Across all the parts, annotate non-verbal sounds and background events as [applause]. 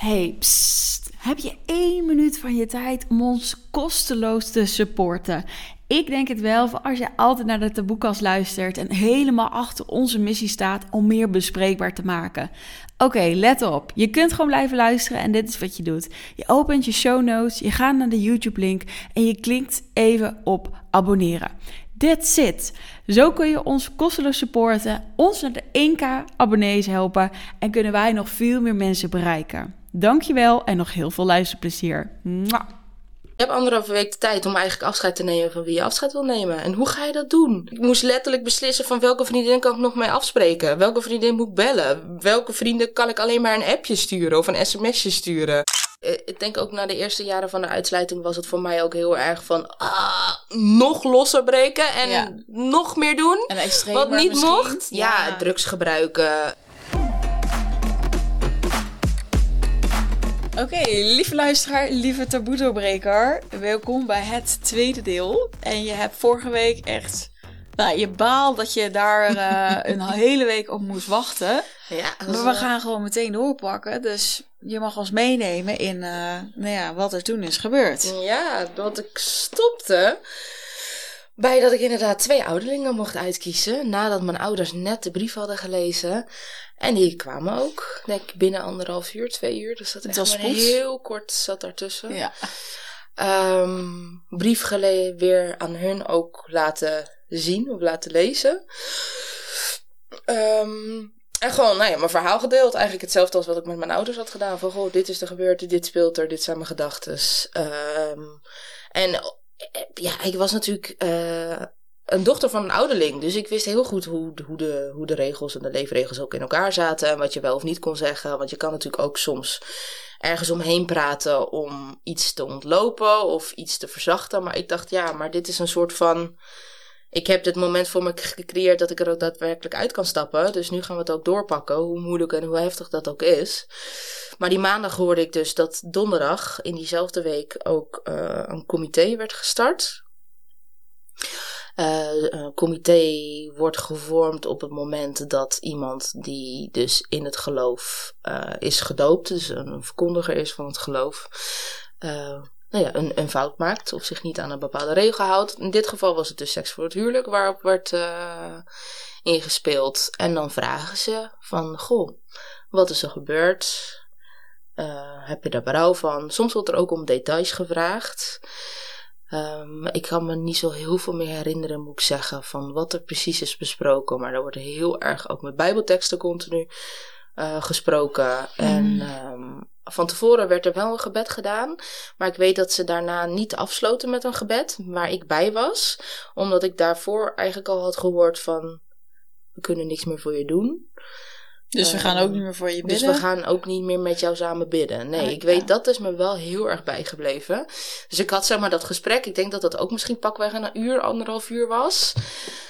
Hey. Heb je één minuut van je tijd om ons kosteloos te supporten? Ik denk het wel, voor als je altijd naar de taboekast luistert en helemaal achter onze missie staat om meer bespreekbaar te maken. Oké, let op. Je kunt gewoon blijven luisteren en dit is wat je doet. Je opent je show notes, je gaat naar de YouTube-link en je klikt even op abonneren. That's it. Zo kun je ons kosteloos supporten, ons naar de 1k abonnees helpen en kunnen wij nog veel meer mensen bereiken. Dankjewel en nog heel veel luisterplezier. Mwah. Je hebt anderhalve week de tijd om eigenlijk afscheid te nemen van wie je afscheid wil nemen. En hoe ga je dat doen? Ik moest letterlijk beslissen van welke vriendin kan ik nog mee afspreken? Welke vriendin moet ik bellen? Welke vrienden kan ik alleen maar een appje sturen of een sms'je sturen? Eh, Ik denk ook na de eerste jaren van de uitsluiting was het voor mij ook heel erg van ah, nog losser breken en Ja. nog meer doen. En extreem Wat niet misschien. mocht. Ja, drugs gebruiken. Oké, lieve luisteraar, lieve taboe-doorbreker. Welkom bij het tweede deel. En je hebt vorige week echt... Nou, je baal dat je daar eh, [laughs] een hele week op moest wachten. Ja, Maar we wel- gaan gewoon meteen doorpakken. Dus je mag ons meenemen in eh, nou ja, wat er toen is gebeurd. Ja, dat ik stopte bij dat ik inderdaad twee ouderlingen mocht uitkiezen. Nadat mijn ouders net de brief hadden gelezen. En die kwamen ook, ik denk binnen anderhalf uur, twee uur. Dus dat echt was heel kort zat daartussen. Ja. Ehm, brief weer aan hun ook laten zien of laten lezen. Ehm, en gewoon, nou ja, mijn verhaal gedeeld. Eigenlijk hetzelfde als wat ik met mijn ouders had gedaan. Van, goh, dit is er gebeurd, dit speelt er, dit zijn mijn gedachten. en eh, ja, ik was natuurlijk eh, een dochter van een ouderling. Dus ik wist heel goed hoe, hoe, de, hoe de regels en de leefregels ook in elkaar zaten. En wat je wel of niet kon zeggen. Want je kan natuurlijk ook soms ergens omheen praten om iets te ontlopen of iets te verzachten. Maar ik dacht, ja, maar dit is een soort van. Ik heb dit moment voor me gecreëerd dat ik er ook daadwerkelijk uit kan stappen. Dus nu gaan we het ook doorpakken, hoe moeilijk en hoe heftig dat ook is. Maar die maandag hoorde ik dus dat donderdag in diezelfde week ook eh, een comité werd gestart. Eh, een comité wordt gevormd op het moment dat iemand die dus in het geloof eh, is gedoopt, dus een verkondiger is van het geloof, nou ja, een, een fout maakt of zich niet aan een bepaalde regel houdt. In dit geval was het dus seks voor het huwelijk waarop werd eh, ingespeeld. En dan vragen ze van, goh, wat is er gebeurd? Eh, heb je daar berouw van? Soms wordt er ook om details gevraagd. Ehm, ik kan me niet zo heel veel meer herinneren, moet ik zeggen, van wat er precies is besproken. Maar er wordt heel erg ook met bijbelteksten continu eh, gesproken. En ehm, van tevoren werd er wel een gebed gedaan. Maar ik weet dat ze daarna niet afsloten met een gebed, waar ik bij was. Omdat ik daarvoor eigenlijk al had gehoord van, we kunnen niks meer voor je doen. Dus we gaan ook niet meer voor je Dus bidden. we gaan ook niet meer met jou samen bidden. Nee, Ah, ik weet ja. dat is me wel heel erg bijgebleven. Dus ik had zeg maar dat gesprek. Ik denk dat dat ook misschien pakweg een uur, anderhalf uur was.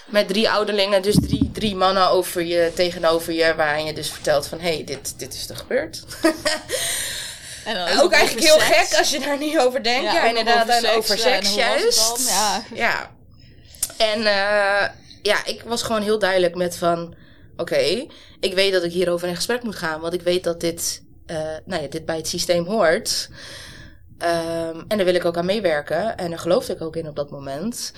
Met drie ouderlingen, dus drie, drie mannen over je, tegenover je. Waarin je dus vertelt van, hé, hey, dit, dit is er gebeurd. [laughs] En dan ook eigenlijk heel seks. gek als je daar niet over denkt. Ja, Ja, inderdaad. over en seks, over ja, seks en het juist. Ja. ja. En eh, ja, ik was gewoon heel duidelijk met van... Oké, ik weet dat ik hierover in gesprek moet gaan. Want ik weet dat dit, eh, nou ja, dit bij het systeem hoort. Ehm, en daar wil ik ook aan meewerken. En daar geloofde ik ook in op dat moment.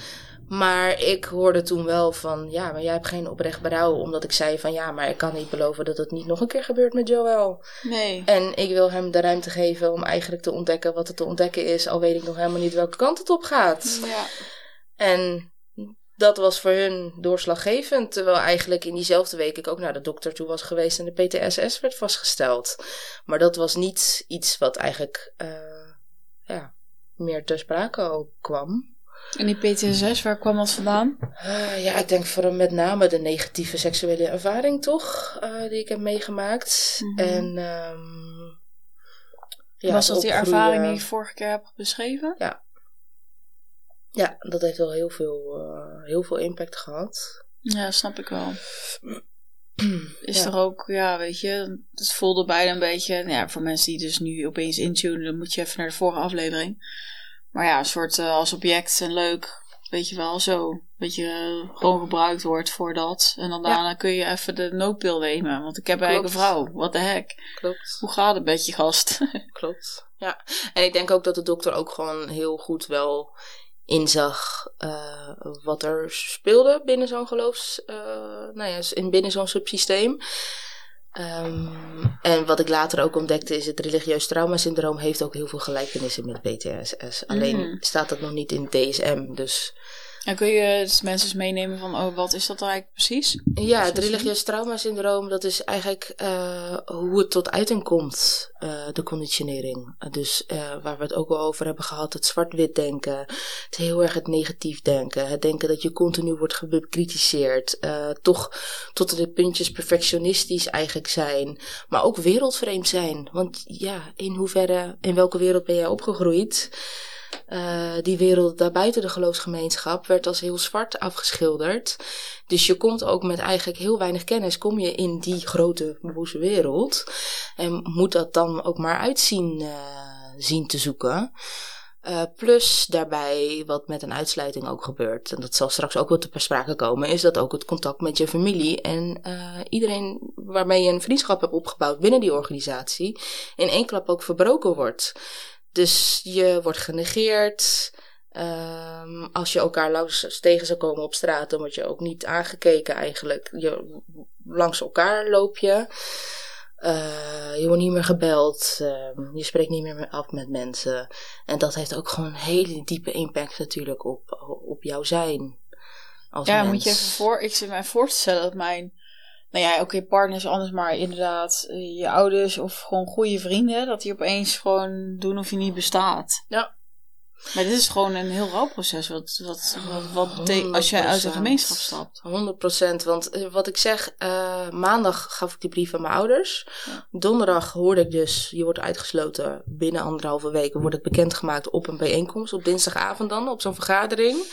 Maar ik hoorde toen wel van... Ja, maar jij hebt geen oprecht berouw. Omdat ik zei van... Ja, maar ik kan niet beloven dat het niet nog een keer gebeurt met Joël. Nee. En ik wil hem de ruimte geven om eigenlijk te ontdekken wat er te ontdekken is. Al weet ik nog helemaal niet welke kant het op gaat. Ja. En dat was voor hun doorslaggevend. Terwijl eigenlijk in diezelfde week ik ook naar de dokter toe was geweest en de PTSS werd vastgesteld. Maar dat was niet iets wat eigenlijk eh, ja, meer ter sprake ook kwam. En die PTSS, waar kwam dat vandaan? Eh, ja, ik denk voor met name de negatieve seksuele ervaring toch, eh, die ik heb meegemaakt. Mhm. En ehm, ja, Was dat die ervaring die ik vorige keer heb beschreven? Ja, dat heeft wel heel veel, eh, heel veel impact gehad. Ja, snap ik wel. [clears throat] Is Ja. er ook, ja, weet je, het voelde bijna een beetje, nou ja, voor mensen die dus nu opeens intunen, dan moet je even naar de vorige aflevering. Maar ja, een soort eh, als object en leuk, weet je wel, zo. Dat je gewoon gebruikt wordt voor dat. En dan daarna kun je even de noodpil nemen. Want ik heb eigenlijk een vrouw. Wat de heck. Klopt. Hoe gaat het met je gast? [laughs] [laughs] Klopt. Ja. En ik denk ook dat de dokter ook gewoon heel goed wel inzag uh, wat er speelde binnen zo'n geloofs... Uh, nou ja, in binnen zo'n subsysteem. Um, en wat ik later ook ontdekte is het religieus traumasyndroom heeft ook heel veel gelijkenissen met PTSS. Alleen mm. staat dat nog niet in DSM, dus en kun je dus mensen meenemen van, oh, wat is dat eigenlijk precies? Ja, het religieus traumasyndroom, dat is eigenlijk uh, hoe het tot uiting komt, uh, de conditionering. dus uh, waar we het ook al over hebben gehad, het zwart-wit denken, het heel erg het negatief denken, het denken dat je continu wordt bekritiseerd, toch tot de puntjes perfectionistisch eigenlijk zijn, maar ook wereldvreemd zijn. Want ja, in hoeverre, in welke wereld ben jij opgegroeid? Uh, die wereld daarbuiten de geloofsgemeenschap werd als heel zwart afgeschilderd. Dus je komt ook met eigenlijk heel weinig kennis, kom je in die grote boze wereld. En moet dat dan ook maar uitzien uh, zien te zoeken. Uh, plus daarbij, wat met een uitsluiting ook gebeurt, en dat zal straks ook wel te sprake komen, is dat ook het contact met je familie en iedereen waarmee je een vriendschap hebt opgebouwd binnen die organisatie, in één klap ook verbroken wordt. Dus je wordt genegeerd. Um, als je elkaar langs tegen zou komen op straat, dan word je ook niet aangekeken eigenlijk. Je, langs elkaar loop je. Uh, je wordt niet meer gebeld. Uh, je spreekt niet meer af met mensen. En dat heeft ook gewoon een hele diepe impact natuurlijk op, op jouw zijn. Als ja, moet je even voor. Ik zit mij voor te stellen dat mijn nou ja, oké, okay, partners anders, maar inderdaad, eh, je ouders of gewoon goede vrienden, dat die opeens gewoon doen of je niet bestaat. Ja. Maar dit is gewoon een heel rauw proces, wat, wat, wat, wat als jij uit de gemeenschap stapt. 100% want eh, wat ik zeg, uh, maandag gaf ik die brief aan mijn ouders. Donderdag hoorde ik dus, je wordt uitgesloten binnen anderhalve week, word ik bekendgemaakt op een bijeenkomst, op dinsdagavond dan, op zo'n vergadering.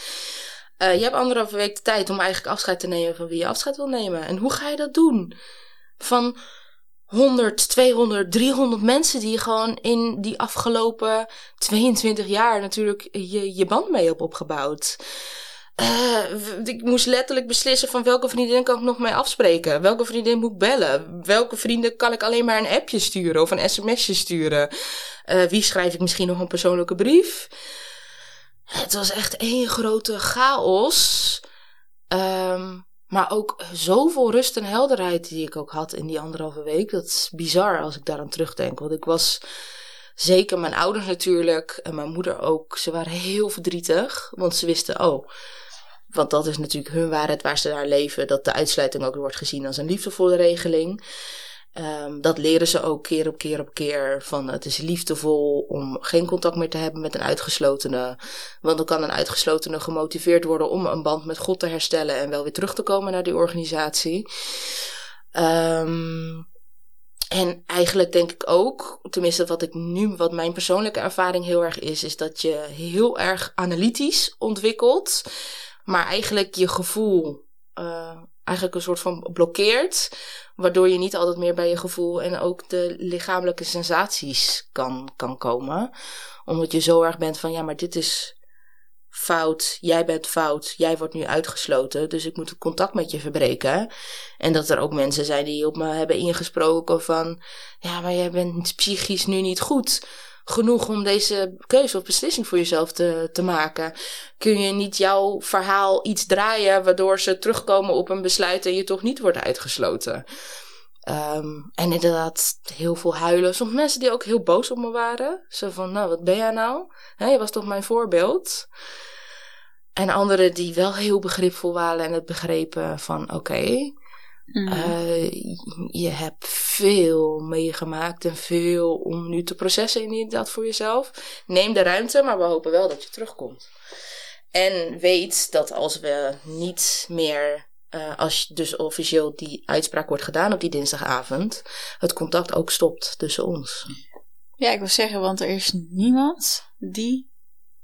Uh, je hebt anderhalve week de tijd om eigenlijk afscheid te nemen van wie je afscheid wil nemen. En hoe ga je dat doen? Van 100, 200, 300 mensen die je gewoon in die afgelopen 22 jaar natuurlijk je, je band mee hebt opgebouwd. Uh, ik moest letterlijk beslissen van welke vriendin kan ik nog mee afspreken. Welke vriendin moet ik bellen? Welke vrienden kan ik alleen maar een appje sturen of een sms'je sturen? Uh, wie schrijf ik misschien nog een persoonlijke brief? Het was echt één grote chaos. Um, maar ook zoveel rust en helderheid die ik ook had in die anderhalve week. Dat is bizar als ik daaraan terugdenk. Want ik was zeker mijn ouders natuurlijk en mijn moeder ook. Ze waren heel verdrietig. Want ze wisten, oh, want dat is natuurlijk hun waarheid waar ze daar leven. Dat de uitsluiting ook wordt gezien als een liefdevolle regeling. Um, dat leren ze ook keer op keer op keer. Van het is liefdevol om geen contact meer te hebben met een uitgeslotene. Want dan kan een uitgeslotene gemotiveerd worden om een band met God te herstellen en wel weer terug te komen naar die organisatie. Um, en eigenlijk denk ik ook, tenminste wat ik nu, wat mijn persoonlijke ervaring heel erg is, is dat je heel erg analytisch ontwikkelt, maar eigenlijk je gevoel uh, eigenlijk een soort van blokkeert. Waardoor je niet altijd meer bij je gevoel en ook de lichamelijke sensaties kan, kan komen. Omdat je zo erg bent van ja, maar dit is fout, jij bent fout, jij wordt nu uitgesloten, dus ik moet het contact met je verbreken. En dat er ook mensen zijn die op me hebben ingesproken van ja, maar jij bent psychisch nu niet goed genoeg om deze keuze of beslissing voor jezelf te, te maken? Kun je niet jouw verhaal iets draaien waardoor ze terugkomen op een besluit en je toch niet wordt uitgesloten? Um, en inderdaad, heel veel huilen. Soms mensen die ook heel boos op me waren. Zo van, nou, wat ben jij nou? He, je was toch mijn voorbeeld? En anderen die wel heel begripvol waren en het begrepen van, oké, uh, je hebt veel meegemaakt en veel om nu te processen inderdaad voor jezelf. Neem de ruimte, maar we hopen wel dat je terugkomt. En weet dat als we niet meer, uh, als dus officieel die uitspraak wordt gedaan op die dinsdagavond, het contact ook stopt tussen ons. Ja, ik wil zeggen, want er is niemand die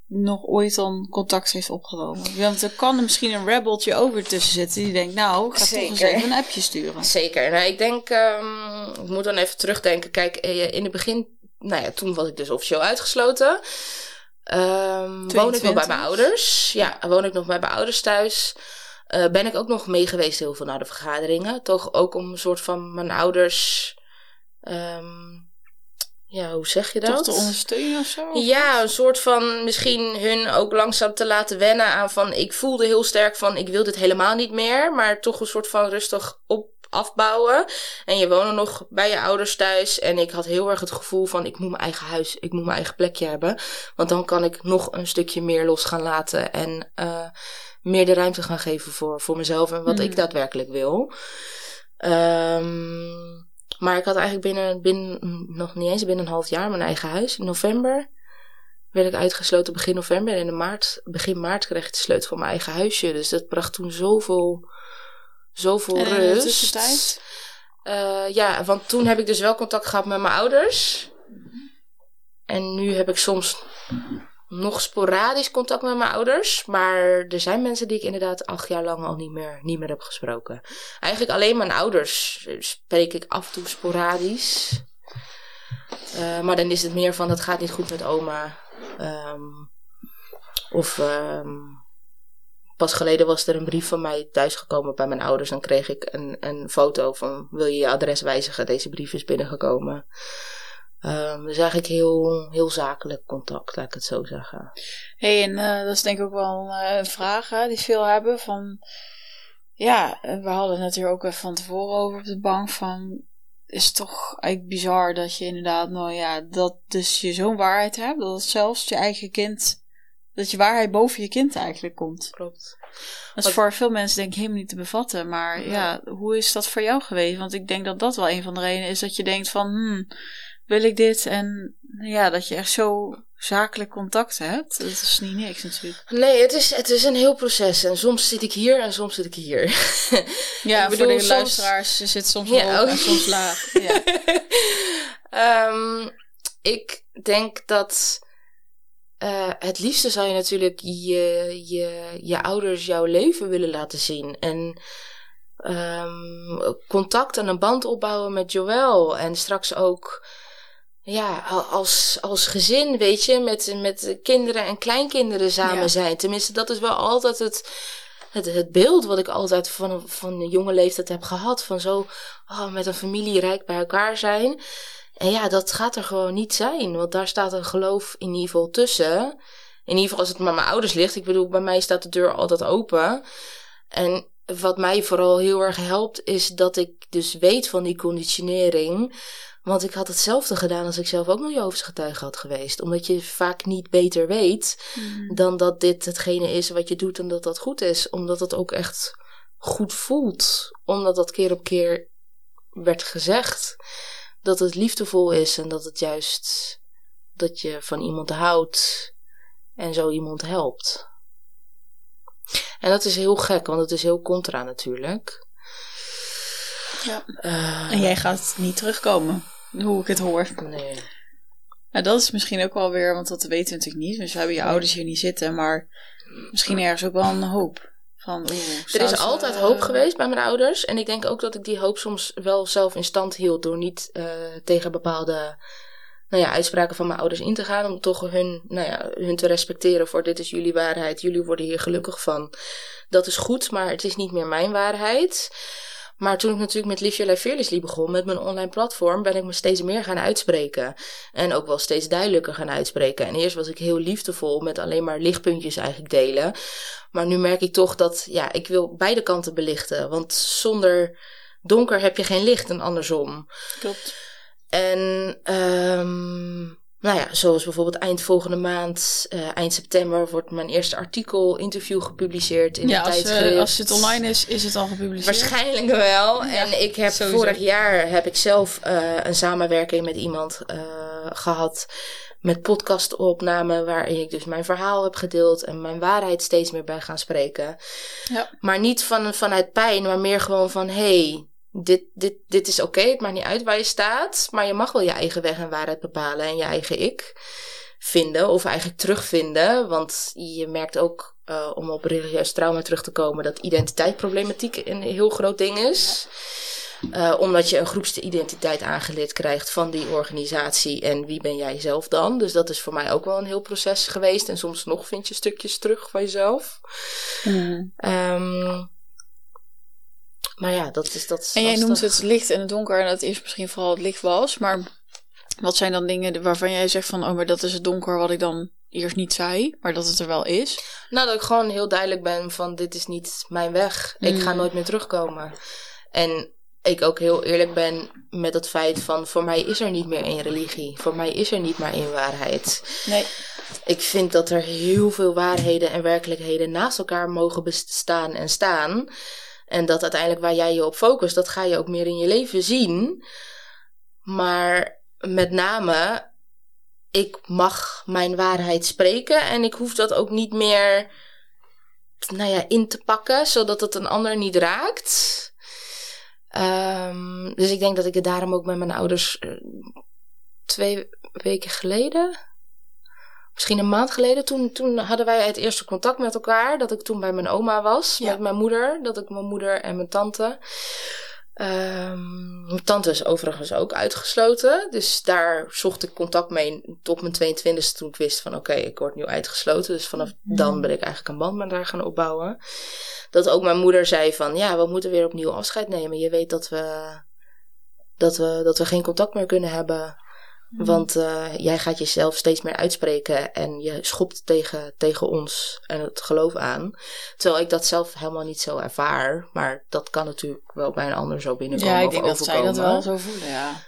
nog ooit dan contact heeft opgenomen. Want er kan er misschien een rebeltje over tussen zitten die denkt, nou, ik ga Zeker. toch eens even een appje sturen. Zeker. Nou, ik denk, um, ik moet dan even terugdenken. Kijk, eh, in het begin, nou ja, toen was ik dus officieel uitgesloten. Um, woon ik nog bij mijn ouders? Ja, woon ik nog bij mijn ouders thuis. Uh, ben ik ook nog mee geweest heel veel naar de vergaderingen. Toch ook om een soort van mijn ouders... Um, ja, hoe zeg je dat? Toch te ondersteunen of zo? Ja, een soort van misschien hun ook langzaam te laten wennen aan van... Ik voelde heel sterk van ik wil dit helemaal niet meer. Maar toch een soort van rustig op afbouwen. En je woonde nog bij je ouders thuis. En ik had heel erg het gevoel van ik moet mijn eigen huis, ik moet mijn eigen plekje hebben. Want dan kan ik nog een stukje meer los gaan laten. En uh, meer de ruimte gaan geven voor, voor mezelf en wat ik hmm. daadwerkelijk wil. Um, maar ik had eigenlijk binnen, binnen, nog niet eens binnen een half jaar mijn eigen huis. In november werd ik uitgesloten begin november. En in maart, begin maart kreeg ik de sleutel van mijn eigen huisje. Dus dat bracht toen zoveel, zoveel en rust. De tussentijd? Uh, ja, want toen heb ik dus wel contact gehad met mijn ouders. En nu heb ik soms nog sporadisch contact met mijn ouders. Maar er zijn mensen die ik inderdaad acht jaar lang al niet meer, niet meer heb gesproken. Eigenlijk alleen mijn ouders spreek ik af en toe sporadisch. Uh, maar dan is het meer van, het gaat niet goed met oma. Um, of um, pas geleden was er een brief van mij thuisgekomen bij mijn ouders. Dan kreeg ik een, een foto van, wil je je adres wijzigen? Deze brief is binnengekomen. Um, dus eigenlijk heel, heel zakelijk contact, laat ik het zo zeggen. hey, en uh, dat is denk ik ook wel uh, een vraag hè, die veel hebben. Van, ja, we hadden het natuurlijk ook even van tevoren over op de bank. Van, is het toch eigenlijk bizar dat je inderdaad, nou ja, dat dus je zo'n waarheid hebt. Dat zelfs je eigen kind, dat je waarheid boven je kind eigenlijk komt. Klopt. Dat is voor veel mensen denk ik helemaal niet te bevatten. Maar ja. ja, hoe is dat voor jou geweest? Want ik denk dat dat wel een van de redenen is dat je denkt van, hmm, wil ik dit? En ja, dat je echt zo zakelijk contact hebt. Dat is niet niks natuurlijk. Nee, het is, het is een heel proces. En soms zit ik hier en soms zit ik hier. [laughs] Ja, ik bedoel, voor de soms... luisteraars zit soms ja, hoog en soms laag. [laughs] Ja. um, ik denk dat uh, het liefste zou je natuurlijk je, je, je ouders jouw leven willen laten zien. En um, contact en een band opbouwen met Joël. En straks ook ja, als, als gezin, weet je, met, met kinderen en kleinkinderen samen zijn. Tenminste, dat is wel altijd het, het, het beeld wat ik altijd van, van een jonge leeftijd heb gehad. Van zo oh, met een familie rijk bij elkaar zijn. En ja, dat gaat er gewoon niet zijn. Want daar staat een geloof in ieder geval tussen. In ieder geval als het met mijn ouders ligt. Ik bedoel, bij mij staat de deur altijd open. En wat mij vooral heel erg helpt, is dat ik dus weet van die conditionering. Want ik had hetzelfde gedaan als ik zelf ook nog Jehovah's getuige had geweest. Omdat je vaak niet beter weet mm. dan dat dit hetgene is wat je doet en dat dat goed is. Omdat het ook echt goed voelt. Omdat dat keer op keer werd gezegd. Dat het liefdevol is en dat het juist dat je van iemand houdt en zo iemand helpt. En dat is heel gek, want het is heel contra natuurlijk. Ja. Uh, en jij gaat niet terugkomen hoe ik het hoor. Nee. Nou, dat is misschien ook wel weer, want dat weten we natuurlijk niet. Dus we hebben je ouders hier niet zitten, maar misschien ergens ook wel een hoop. Van, er is altijd hoop geweest bij mijn ouders. En ik denk ook dat ik die hoop soms wel zelf in stand hield. Door niet uh, tegen bepaalde nou ja, uitspraken van mijn ouders in te gaan. Om toch hun, nou ja, hun te respecteren voor dit is jullie waarheid. Jullie worden hier gelukkig van. Dat is goed, maar het is niet meer mijn waarheid. Maar toen ik natuurlijk met Liefje Your Fearlessly begon, met mijn online platform, ben ik me steeds meer gaan uitspreken. En ook wel steeds duidelijker gaan uitspreken. En eerst was ik heel liefdevol met alleen maar lichtpuntjes eigenlijk delen. Maar nu merk ik toch dat, ja, ik wil beide kanten belichten. Want zonder donker heb je geen licht en andersom. Klopt. En um, nou ja, zoals bijvoorbeeld eind volgende maand, uh, eind september, wordt mijn eerste artikel, interview gepubliceerd in ja, de als, tijdschrift. als het online is, is het al gepubliceerd? Waarschijnlijk wel. en ik heb vorig jaar heb ik zelf uh, een samenwerking met iemand gehad met podcastopname, waarin ik dus mijn verhaal heb gedeeld en mijn waarheid steeds meer bij gaan spreken. Ja. Maar niet van, vanuit pijn, maar meer gewoon van hey, dit, dit, dit is oké, het maakt niet uit waar je staat, maar je mag wel je eigen weg en waarheid bepalen en je eigen ik vinden of eigenlijk terugvinden. Want je merkt ook, uh, om op religieus trauma terug te komen, dat identiteitsproblematiek een heel groot ding is. Uh, omdat je een groepsidentiteit aangeleerd krijgt van die organisatie. En wie ben jij zelf dan? Dus dat is voor mij ook wel een heel proces geweest. En soms nog vind je stukjes terug van jezelf. Mm. Um, maar ja, dat is dat. en jij noemt het licht en het donker. En dat is misschien vooral het licht was. Maar wat zijn dan dingen waarvan jij zegt van, oh, maar dat is het donker wat ik dan eerst niet zei, maar dat het er wel is? Nou, dat ik gewoon heel duidelijk ben van, dit is niet mijn weg. Ik ga mm. nooit meer terugkomen. En ik ook heel eerlijk ben met het feit van, voor mij is er niet meer één religie. Voor mij is er niet maar één waarheid. Nee. Ik vind dat er heel veel waarheden en werkelijkheden naast elkaar mogen bestaan en staan. En dat uiteindelijk waar jij je op focust, dat ga je ook meer in je leven zien. Maar met name, ik mag mijn waarheid spreken en ik hoef dat ook niet meer nou ja, in te pakken, zodat het een ander niet raakt. Um, dus ik denk dat ik het daarom ook met mijn ouders uh, twee weken geleden, misschien een maand geleden, toen, toen hadden wij het eerste contact met elkaar. Dat ik toen bij mijn oma was, met mijn moeder. Dat ik mijn moeder en mijn tante. Um, mijn tante is overigens ook uitgesloten. Dus daar zocht ik contact mee tot mijn 22e toen ik wist van oké, ik word nu uitgesloten. Dus vanaf dan ben ik eigenlijk een band met haar gaan opbouwen. Dat ook mijn moeder zei van ja, we moeten weer opnieuw afscheid nemen. Je weet dat we, dat we, dat we geen contact meer kunnen hebben. Mhm. Want uh, jij gaat jezelf steeds meer uitspreken en je schopt tegen, tegen ons en het geloof aan. Terwijl ik dat zelf helemaal niet zo ervaar. Maar dat kan natuurlijk wel bij een ander zo binnenkomen. Ja, ik denk dat zij dat wel zo voelen, ja.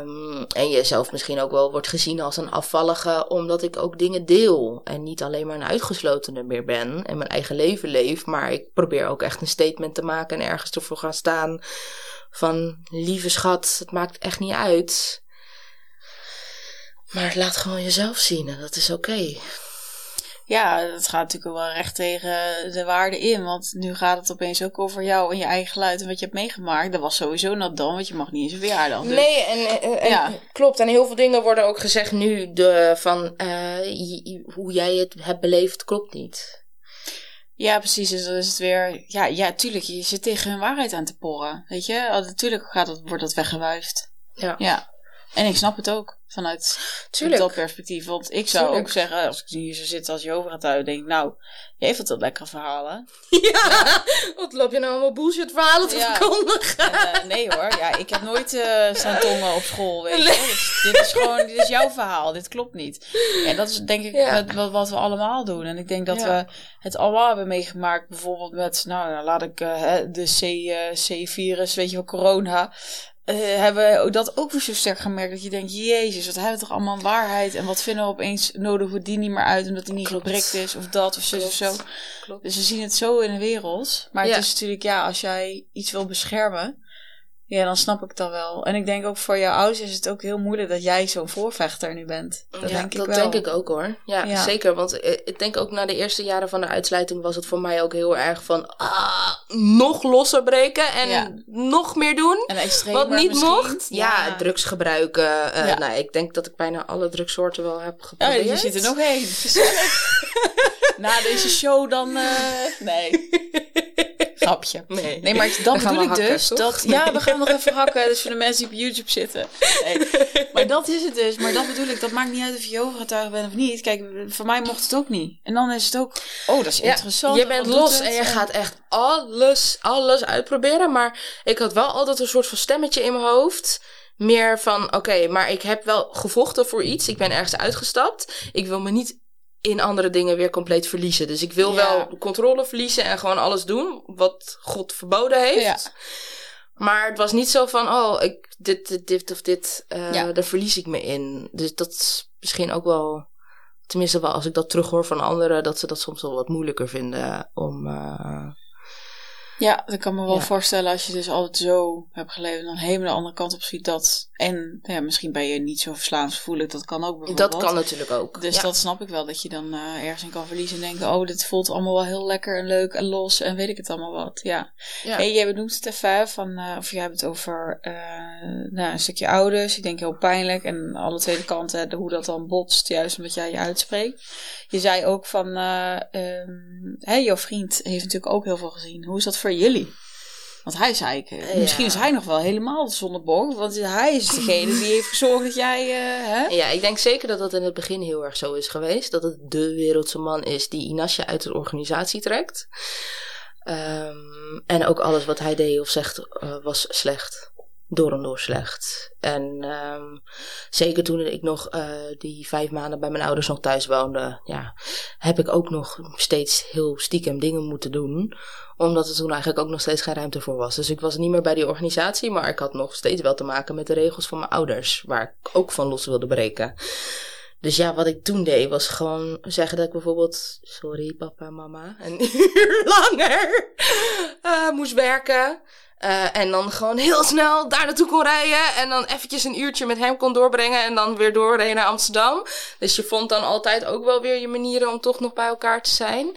Um, en jezelf misschien ook wel wordt gezien als een afvallige, omdat ik ook dingen deel. En niet alleen maar een uitgeslotene meer ben en mijn eigen leven leef. Maar ik probeer ook echt een statement te maken en ergens ervoor gaan staan. Van lieve schat, het maakt echt niet uit maar laat gewoon jezelf zien en dat is oké. Ja, dat gaat natuurlijk wel recht tegen de waarde in. Want nu gaat het opeens ook over jou en je eigen geluid en wat je hebt meegemaakt. Dat was sowieso not dan, want je mag niet eens een verjaardag. Dus. Nee, en, en, ja. klopt. En heel veel dingen worden ook gezegd nu de, van uh, hoe jij het hebt beleefd, klopt niet. Ja, precies. Dus dan is het weer. Ja, ja, tuurlijk. Je zit tegen hun waarheid aan te porren. Weet je, natuurlijk gaat het, wordt dat weggewuifd. Ja. ja. En ik snap het ook vanuit dat perspectief. Want ik zou ook zeggen, als ik hier zo zit als Jehovah gaat uit, denk ik, nou, je heeft het wel lekkere verhalen. [laughs] Ja, wat loop je nou allemaal bullshit verhalen te ja. verkondigen? Uh, nee hoor, ja, ik heb nooit uh, staan tongen op school, weet je. Dit, dit, is gewoon, dit is jouw verhaal, dit klopt niet. En dat is denk ik wat, wat, we allemaal doen. En ik denk dat we het allemaal hebben meegemaakt, bijvoorbeeld met, nou, nou laat ik uh, de C-virus, weet je wel, corona uh, hebben we dat ook weer zo sterk gemerkt. Dat je denkt, jezus, wat hebben we toch allemaal waarheid. En wat vinden we opeens, nodig we die niet meer uit omdat die niet gebrekt is. Of dat of zo of zo. Dus we zien het zo in de wereld. Maar het is natuurlijk, ja, als jij iets wil beschermen. Ja, dan snap ik dat wel. En ik denk ook voor jouw ouders is het ook heel moeilijk dat jij zo'n voorvechter nu bent. Dat ja, denk ik dat wel. denk ik ook hoor. Ja, zeker. Want eh, ik denk ook na de eerste jaren van de uitsluiting was het voor mij ook heel erg van ah, nog losser breken en nog meer doen. En wat niet mocht. Ja, drugs gebruiken. Uh, nou, ik denk dat ik bijna alle drugssoorten wel heb geprobeerd. Ja, je zit er nog één. [laughs] na deze show dan... Uh, nee. [laughs] Grapje. Nee, nee maar dat bedoel ik dus. Dat, ja, we gaan nog even hakken. Dus voor de mensen die op YouTube zitten. Nee. Maar dat is het dus. Maar dat bedoel ik. Dat maakt niet uit of je Jehovah-getuige bent of niet. Kijk, voor mij mocht het ook niet. En dan is het ook... Oh, dat is interessant. Je bent los en je gaat echt alles, alles uitproberen. Maar ik had wel altijd een soort van stemmetje in mijn hoofd meer van: oké, maar ik heb wel gevochten voor iets. Ik ben ergens uitgestapt. Ik wil me niet in andere dingen weer compleet verliezen. Dus ik wil wel controle verliezen en gewoon alles doen wat God verboden heeft. Ja. Maar het was niet zo van, oh, ik, dit, dit, of dit, uh, daar verlies ik me in. Dus dat is misschien ook wel, tenminste wel als ik dat terughoor van anderen, dat ze dat soms wel wat moeilijker vinden om, uh, ja, dat kan me wel voorstellen als je dus altijd zo hebt geleefd en dan helemaal de andere kant op ziet dat. En ja, misschien ben je niet zo verslaafd dat kan ook bijvoorbeeld. Dat kan natuurlijk ook. Dus dat snap ik wel, dat je dan uh, ergens in kan verliezen en denken, oh, dit voelt allemaal wel heel lekker en leuk en los en weet ik het allemaal wat. Ja. ja. Hey, jij benoemt het even, van, uh, of jij hebt het over uh, nou, een stukje ouders. Ik denk heel pijnlijk en alle tweede kanten, hoe dat dan botst, juist omdat jij je uitspreekt. Je zei ook van, um, hey, jouw vriend heeft natuurlijk ook heel veel gezien. Hoe is dat voor jullie? Want hij is eigenlijk, misschien is hij nog wel helemaal zonder Want hij is degene die heeft gezorgd dat jij. Uh, hè? Ja, ik denk zeker dat dat in het begin heel erg zo is geweest. Dat het de wereldse man is die Inasja uit de organisatie trekt. Um, en ook alles wat hij deed of zegt uh, was slecht door en door slecht. En um, zeker toen ik nog uh, die vijf maanden bij mijn ouders nog thuis woonde, ja, heb ik ook nog steeds heel stiekem dingen moeten doen. Omdat er toen eigenlijk ook nog steeds geen ruimte voor was. Dus ik was niet meer bij die organisatie, maar ik had nog steeds wel te maken met de regels van mijn ouders, waar ik ook van los wilde breken. Dus ja, wat ik toen deed was gewoon zeggen dat ik bijvoorbeeld, sorry papa en mama, een [laughs] uur langer uh, moest werken. Uh, en dan gewoon heel snel daar naartoe kon rijden. En dan eventjes een uurtje met hem kon doorbrengen. En dan weer doorrijden naar Amsterdam. Dus je vond dan altijd ook wel weer je manieren om toch nog bij elkaar te zijn.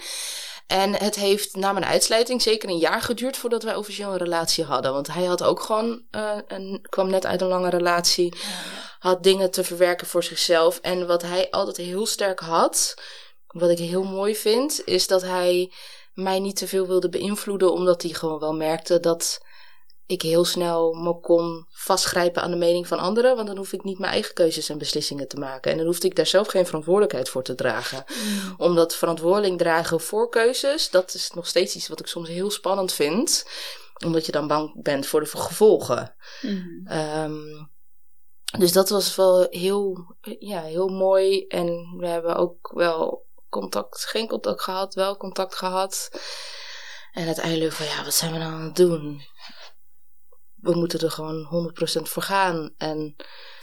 En het heeft na mijn uitsluiting zeker een jaar geduurd voordat wij officieel een relatie hadden. Want hij had ook gewoon, uh, een, kwam net uit een lange relatie. Had dingen te verwerken voor zichzelf. En wat hij altijd heel sterk had, wat ik heel mooi vind, is dat hij mij niet te veel wilde beïnvloeden. Omdat hij gewoon wel merkte dat ik heel snel me kon vastgrijpen aan de mening van anderen, want dan hoef ik niet mijn eigen keuzes en beslissingen te maken. En dan hoefde ik daar zelf geen verantwoordelijkheid voor te dragen. Mm. Omdat verantwoording dragen voor keuzes, dat is nog steeds iets wat ik soms heel spannend vind, omdat je dan bang bent voor de gevolgen. Mm. Um, dus dat was wel heel, ja, heel mooi. En we hebben ook wel contact, geen contact gehad, wel contact gehad. En uiteindelijk van ja, wat zijn we nou aan het doen? We moeten er gewoon 100% voor gaan. En,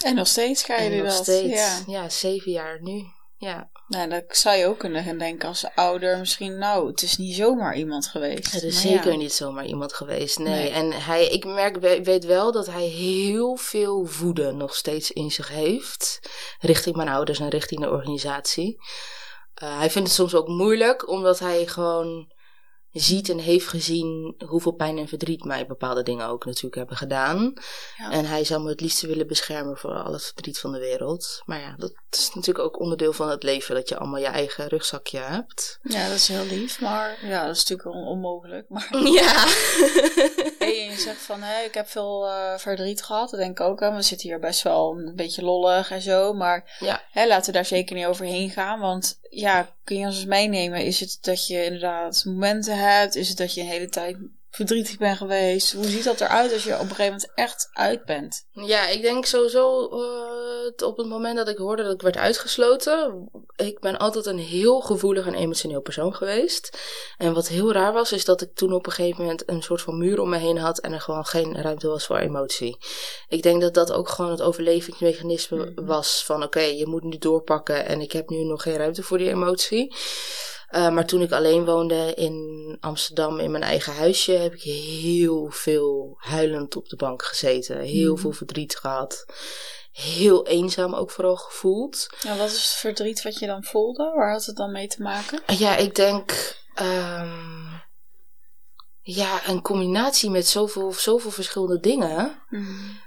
en nog steeds ga je nog dat. Steeds, ja. ja, zeven jaar nu. Ja. Nou, dat zou je ook kunnen gaan denken als ouder. Misschien, nou, het is niet zomaar iemand geweest. Het is zeker niet zomaar iemand geweest, nee. En hij, ik merk, weet wel dat hij heel veel woede nog steeds in zich heeft. Richting mijn ouders en richting de organisatie. Uh, hij vindt het soms ook moeilijk, omdat hij gewoon ziet en heeft gezien hoeveel pijn en verdriet mij bepaalde dingen ook natuurlijk hebben gedaan. Ja. En hij zou me het liefst willen beschermen voor al het verdriet van de wereld. Maar ja, dat is natuurlijk ook onderdeel van het leven, dat je allemaal je eigen rugzakje hebt. Ja, dat is heel lief, maar ja, dat is natuurlijk onmogelijk. Maar... [laughs] Ja. [laughs] hey, je zegt van, hé, ik heb veel uh, verdriet gehad, dat denk ik ook. Hè. We zitten hier best wel een beetje lollig en zo, maar ja. hè, laten we daar zeker niet overheen gaan, want ja, kun je ons eens meenemen? Is het dat je inderdaad momenten hebt? Is het dat je een hele tijd verdrietig bent geweest? Hoe ziet dat eruit als je op een gegeven moment echt uit bent? Ja, ik denk sowieso uh, op het moment dat ik hoorde dat ik werd uitgesloten. Ik ben altijd een heel gevoelig en emotioneel persoon geweest. En wat heel raar was, is dat ik toen op een gegeven moment een soort van muur om me heen had en er gewoon geen ruimte was voor emotie. Ik denk dat dat ook gewoon het overlevingsmechanisme mm. was van oké, je moet nu doorpakken en ik heb nu nog geen ruimte voor die emotie. Uh, maar toen ik alleen woonde in Amsterdam in mijn eigen huisje, heb ik heel veel huilend op de bank gezeten. Heel mm. veel verdriet gehad. Heel eenzaam ook vooral gevoeld. Ja, wat is het verdriet wat je dan voelde? Waar had het dan mee te maken? Ja, ik denk. Um, ja, een combinatie met zoveel, zoveel verschillende dingen. Mm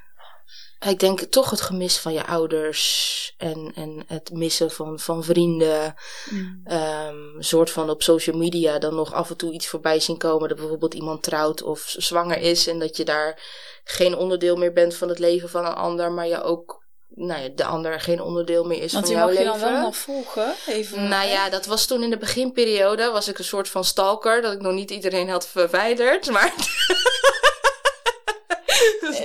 ik denk toch het gemis van je ouders en, en het missen van, van vrienden. Mm. Um, soort van op social media dan nog af en toe iets voorbij zien komen. Dat bijvoorbeeld iemand trouwt of zwanger is. En dat je daar geen onderdeel meer bent van het leven van een ander. Maar je ook nou ja, de ander geen onderdeel meer is Want van jouw leven. Want je mag je dan wel nog volgen? Even, nou ja, dat was toen in de beginperiode. Was ik een soort van stalker. Dat ik nog niet iedereen had verwijderd. [laughs] Maar...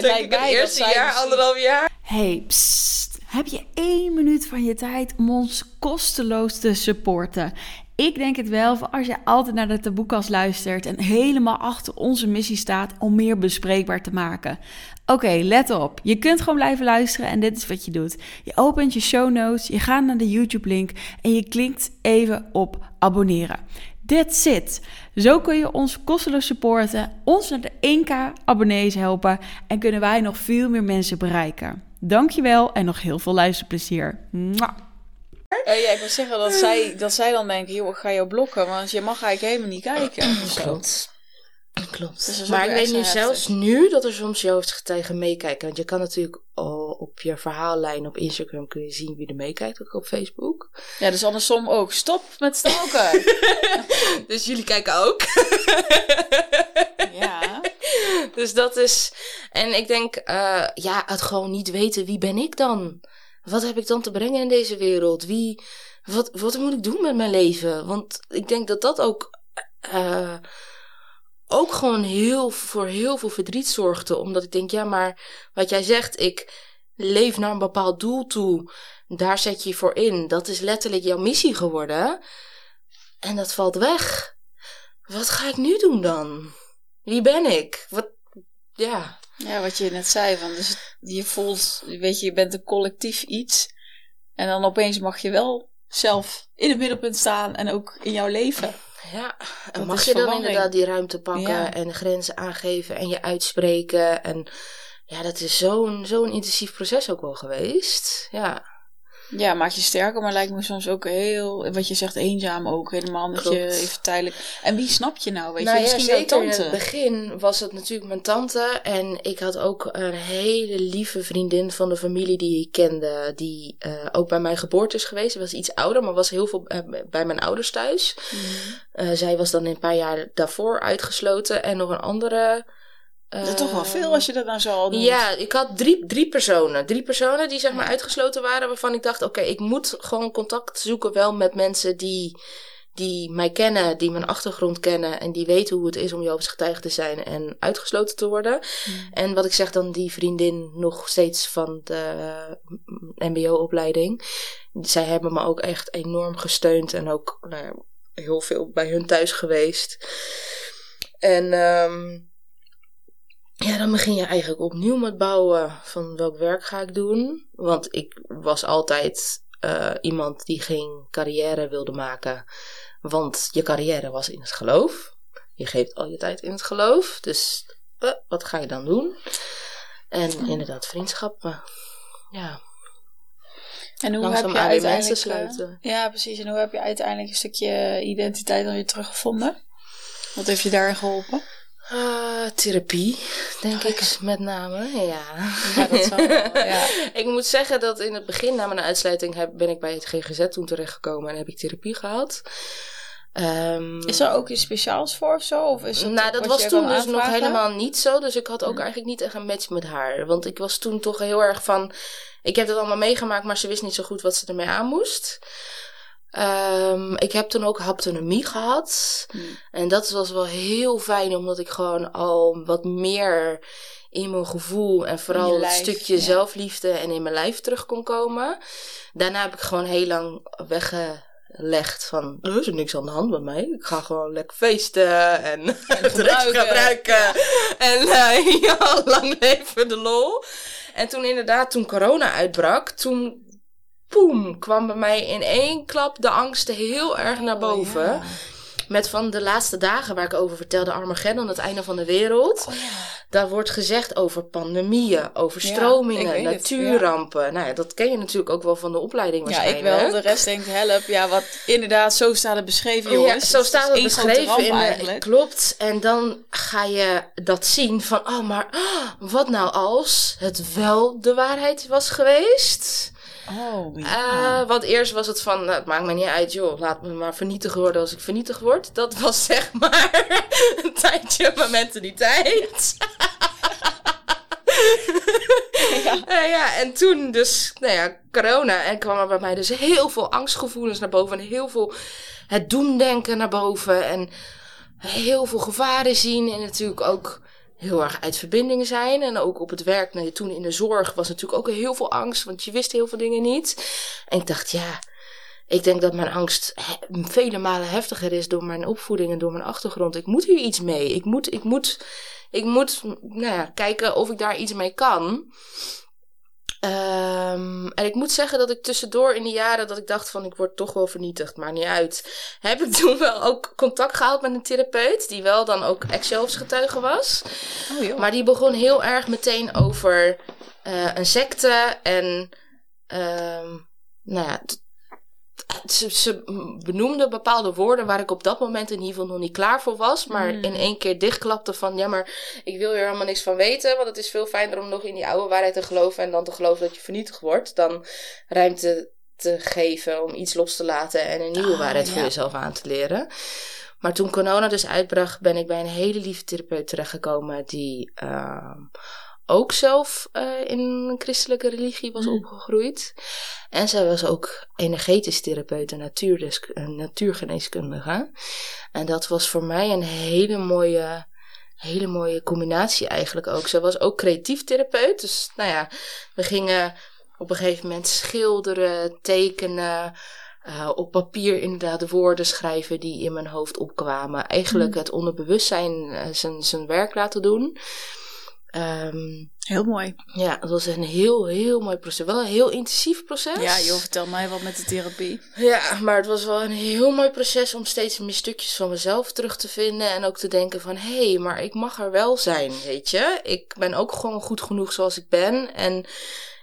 dus denk ik het eerste jaar, anderhalf jaar. Hey, psst. Heb je één minuut van je tijd om ons kosteloos te supporten? Ik denk het wel, voor als je altijd naar de taboekast luistert en helemaal achter onze missie staat om meer bespreekbaar te maken. Oké, let op. Je kunt gewoon blijven luisteren en dit is wat je doet. Je opent je show notes, je gaat naar de YouTube-link en je klikt even op abonneren. That's it. Zo kun je ons kosteloos supporten, ons naar de 1k abonnees helpen en kunnen wij nog veel meer mensen bereiken. Dankjewel en nog heel veel luisterplezier. Mwah. Uh, ja, ik wil zeggen dat zij, dat zij dan denken, joh, ik ga jou blokken, want je mag eigenlijk helemaal niet kijken. Klopt. Klopt. Dus maar ik weet nu zelfs nu dat er soms tegen meekijken. Want je kan natuurlijk op je verhaallijn op Instagram kun je zien wie er meekijkt, ook op Facebook. Ja, dus andersom ook. Stop met stalken. [laughs] dus jullie kijken ook. ja. [laughs] dus dat is. En ik denk, uh, ja, het gewoon niet weten wie ben ik dan? Wat heb ik dan te brengen in deze wereld? Wie, wat, wat moet ik doen met mijn leven? Want ik denk dat dat ook. Uh, ook gewoon heel, voor heel veel verdriet zorgde. Omdat ik denk, ja, maar wat jij zegt, ik leef naar een bepaald doel toe. Daar zet je je voor in. Dat is letterlijk jouw missie geworden. En dat valt weg. Wat ga ik nu doen dan? Wie ben ik? Wat, ja. Ja, wat je net zei, van dus je voelt, weet je, je bent een collectief iets. En dan opeens mag je wel zelf in het middelpunt staan en ook in jouw leven. Ja, en mag je dan inderdaad die ruimte pakken en grenzen aangeven en je uitspreken. En ja, dat is zo'n zo'n intensief proces ook wel geweest. Ja. Ja, maakt je sterker, maar lijkt me soms ook heel, wat je zegt, eenzaam ook. Helemaal dat je even tijdelijk... En wie snap je nou? Weet nou, je, misschien ja, zeker in het begin was het natuurlijk mijn tante. En ik had ook een hele lieve vriendin van de familie die ik kende. Die uh, ook bij mijn geboorte is geweest. Ze was iets ouder, maar was heel veel uh, bij mijn ouders thuis. Mm. Uh, zij was dan een paar jaar daarvoor uitgesloten. En nog een andere dat is toch wel veel als je dat nou zo al doet. Ja, ik had drie, drie personen. Drie personen die zeg maar uitgesloten waren. Waarvan ik dacht, oké, ik moet gewoon contact zoeken wel met mensen die, die mij kennen. Die mijn achtergrond kennen. En die weten hoe het is om Jovens getuige te zijn en uitgesloten te worden. En wat ik zeg dan, die vriendin nog steeds van de mbo-opleiding. Zij hebben me ook echt enorm gesteund. En ook nou, heel veel bij hun thuis geweest. En... Um, ja, dan begin je eigenlijk opnieuw met bouwen van welk werk ga ik doen. Want ik was altijd uh, iemand die geen carrière wilde maken. Want je carrière was in het geloof. Je geeft al je tijd in het geloof. Dus uh, wat ga je dan doen? En inderdaad, vriendschappen. Ja. En hoe heb je uiteindelijk... Eh, sluiten. Ja, precies. En hoe heb je uiteindelijk een stukje identiteit dan weer teruggevonden? Wat heeft je daarin geholpen? Uh, therapie, denk ik met name. Ja. ja, dat ja. [laughs] ik moet zeggen dat in het begin na mijn uitsluiting heb, ben ik bij het GGZ toen terechtgekomen en heb ik therapie gehad. Um, is er ook iets speciaals voor of zo? Of is het nou, dat was toen dus nog helemaal niet zo. Dus ik had ook eigenlijk niet echt een match met haar. Want ik was toen toch heel erg van... Ik heb het allemaal meegemaakt, maar ze wist niet zo goed wat ze ermee aan moest. Um, ik heb toen ook haptonomie gehad. Hmm. En dat was wel heel fijn, omdat ik gewoon al wat meer in mijn gevoel en vooral het stukje zelfliefde en in mijn lijf terug kon komen. Daarna heb ik gewoon heel lang weggelegd van er is er niks aan de hand met mij. Ik ga gewoon lekker feesten en, en [laughs] drugs gebruiken. En uh, [laughs] ja, lang leven de lol. En toen inderdaad, toen corona uitbrak, toen poem, kwam bij mij in één klap de angsten heel erg naar oh, boven. Met van de laatste dagen waar ik over vertelde, Armageddon, het einde van de wereld. Oh, ja. Daar wordt gezegd over pandemieën, overstromingen, natuurrampen. Nou ja, dat ken je natuurlijk ook wel van de opleiding waarschijnlijk. Ja, ik wel. De rest denkt help. Ja, wat inderdaad, zo staat het beschreven, jongens. Ja, zo staat het beschreven. In, klopt. En dan ga je dat zien van, oh, maar oh, wat nou als het wel de waarheid was geweest? Oh, ja. Uh, want eerst was het van, nou, het maakt me niet uit, joh, laat me maar vernietigd worden als ik vernietigd word. Dat was [laughs] zeg maar een tijdje mijn mentaliteit. ja. Uh, ja, en toen dus, nou ja, corona. En kwam er bij mij dus heel veel angstgevoelens naar boven. En heel veel het doemdenken naar boven. En heel veel gevaren zien. En natuurlijk ook heel erg uit verbinding zijn. En ook op het werk, nou, toen in de zorg was natuurlijk ook heel veel angst, want je wist heel veel dingen niet. En ik dacht, ja, ik denk dat mijn angst vele malen heftiger is door mijn opvoeding en door mijn achtergrond. Ik moet hier iets mee. Ik moet, ik moet, ik moet nou ja, kijken of ik daar iets mee kan. Um, en ik moet zeggen dat ik tussendoor in de jaren dat ik dacht van ik word toch wel vernietigd, maar niet uit. Heb ik [laughs] toen wel ook contact gehad met een therapeut, die wel dan ook ex getuige was. Oh, joh. Maar die begon heel erg meteen over uh, een secte en um, nou ja, ze, ze benoemde bepaalde woorden waar ik op dat moment in ieder geval nog niet klaar voor was. Maar mm. in één keer dichtklapte van ja, maar ik wil hier helemaal niks van weten. Want het is veel fijner om nog in die oude waarheid te geloven en dan te geloven dat je vernietigd wordt. Dan ruimte te geven om iets los te laten en een nieuwe ah, waarheid voor jezelf aan te leren. Maar toen corona dus uitbracht, ben ik bij een hele lieve therapeut terechtgekomen die uh, ook zelf uh, in een christelijke religie was mm. opgegroeid. En zij was ook energetisch therapeut en natuurgeneeskundige. En dat was voor mij een hele mooie hele mooie combinatie eigenlijk ook. Ze was ook creatief therapeut. Dus nou ja, we gingen op een gegeven moment schilderen, tekenen. Uh, op papier inderdaad de woorden schrijven die in mijn hoofd opkwamen. Eigenlijk mm. het onderbewustzijn uh, zijn, zijn werk laten doen. Um, heel mooi. Ja, het was een heel, heel mooi proces. Wel een heel intensief proces. Ja, joh, vertel mij wat met de therapie. Ja, maar het was wel een heel mooi proces om steeds meer stukjes van mezelf terug te vinden. En ook te denken van, hé, hey, maar ik mag er wel zijn, weet je. Ik ben ook gewoon goed genoeg zoals ik ben. En